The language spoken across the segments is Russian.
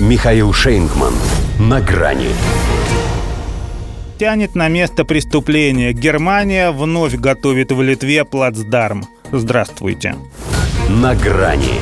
Михаил Шейнгман. На грани. Тянет на место преступления. Германия вновь готовит в Литве плацдарм. Здравствуйте. На грани.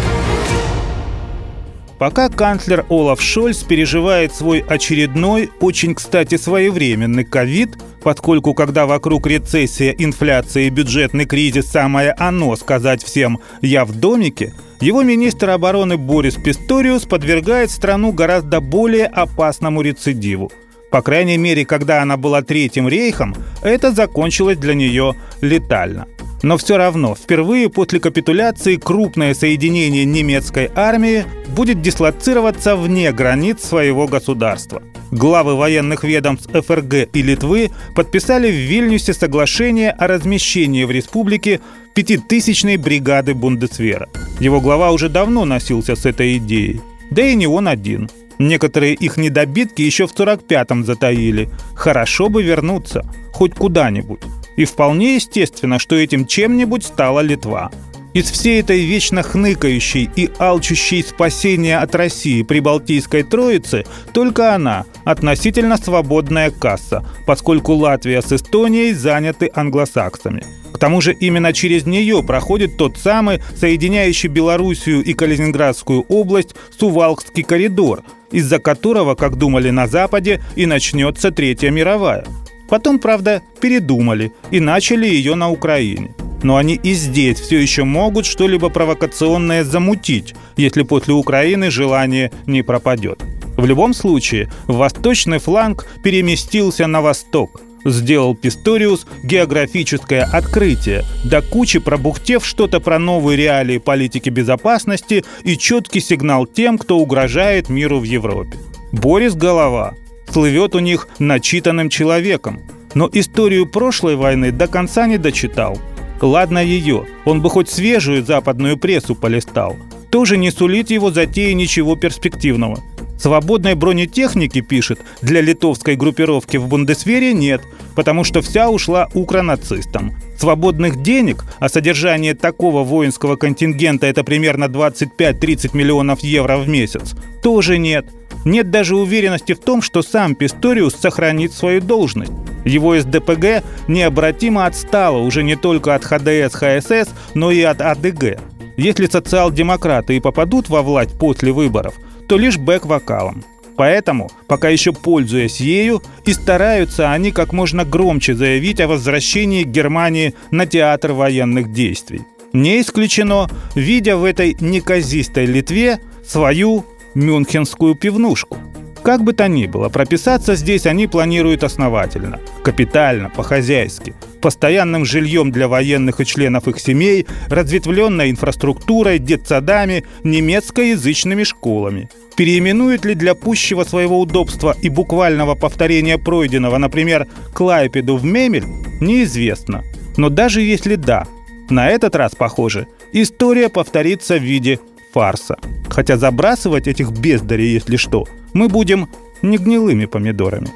Пока канцлер Олаф Шольц переживает свой очередной, очень, кстати, своевременный ковид, поскольку когда вокруг рецессия, инфляция и бюджетный кризис самое оно сказать всем «я в домике», его министр обороны Борис Писториус подвергает страну гораздо более опасному рецидиву. По крайней мере, когда она была Третьим рейхом, это закончилось для нее летально. Но все равно, впервые после капитуляции крупное соединение немецкой армии будет дислоцироваться вне границ своего государства. Главы военных ведомств ФРГ и Литвы подписали в Вильнюсе соглашение о размещении в республике пятитысячной бригады Бундесвера. Его глава уже давно носился с этой идеей. Да и не он один. Некоторые их недобитки еще в 45-м затаили. Хорошо бы вернуться. Хоть куда-нибудь. И вполне естественно, что этим чем-нибудь стала Литва. Из всей этой вечно хныкающей и алчущей спасения от России прибалтийской троицы только она – относительно свободная касса, поскольку Латвия с Эстонией заняты англосаксами. К тому же именно через нее проходит тот самый, соединяющий Белоруссию и Калининградскую область, Сувалкский коридор, из-за которого, как думали на Западе, и начнется Третья мировая – Потом, правда, передумали и начали ее на Украине. Но они и здесь все еще могут что-либо провокационное замутить, если после Украины желание не пропадет. В любом случае, восточный фланг переместился на восток, сделал Писториус географическое открытие, до кучи пробухтев что-то про новые реалии политики безопасности и четкий сигнал тем, кто угрожает миру в Европе. Борис Голова слывет у них начитанным человеком. Но историю прошлой войны до конца не дочитал. Ладно ее, он бы хоть свежую западную прессу полистал. Тоже не сулит его затеи ничего перспективного. Свободной бронетехники, пишет, для литовской группировки в Бундесвере нет, потому что вся ушла укронацистам. Свободных денег, а содержание такого воинского контингента это примерно 25-30 миллионов евро в месяц, тоже нет – нет даже уверенности в том, что сам Писториус сохранит свою должность. Его СДПГ необратимо отстало уже не только от ХДС, ХСС, но и от АДГ. Если социал-демократы и попадут во власть после выборов, то лишь бэк-вокалом. Поэтому, пока еще пользуясь ею, и стараются они как можно громче заявить о возвращении Германии на театр военных действий. Не исключено, видя в этой неказистой Литве свою мюнхенскую пивнушку. Как бы то ни было, прописаться здесь они планируют основательно, капитально, по-хозяйски, постоянным жильем для военных и членов их семей, разветвленной инфраструктурой, детсадами, немецкоязычными школами. Переименуют ли для пущего своего удобства и буквального повторения пройденного, например, Клайпеду в Мемель, неизвестно. Но даже если да, на этот раз, похоже, история повторится в виде фарса. Хотя забрасывать этих бездарей, если что, мы будем не гнилыми помидорами.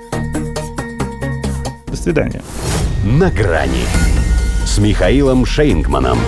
До свидания. На грани с Михаилом Шейнгманом.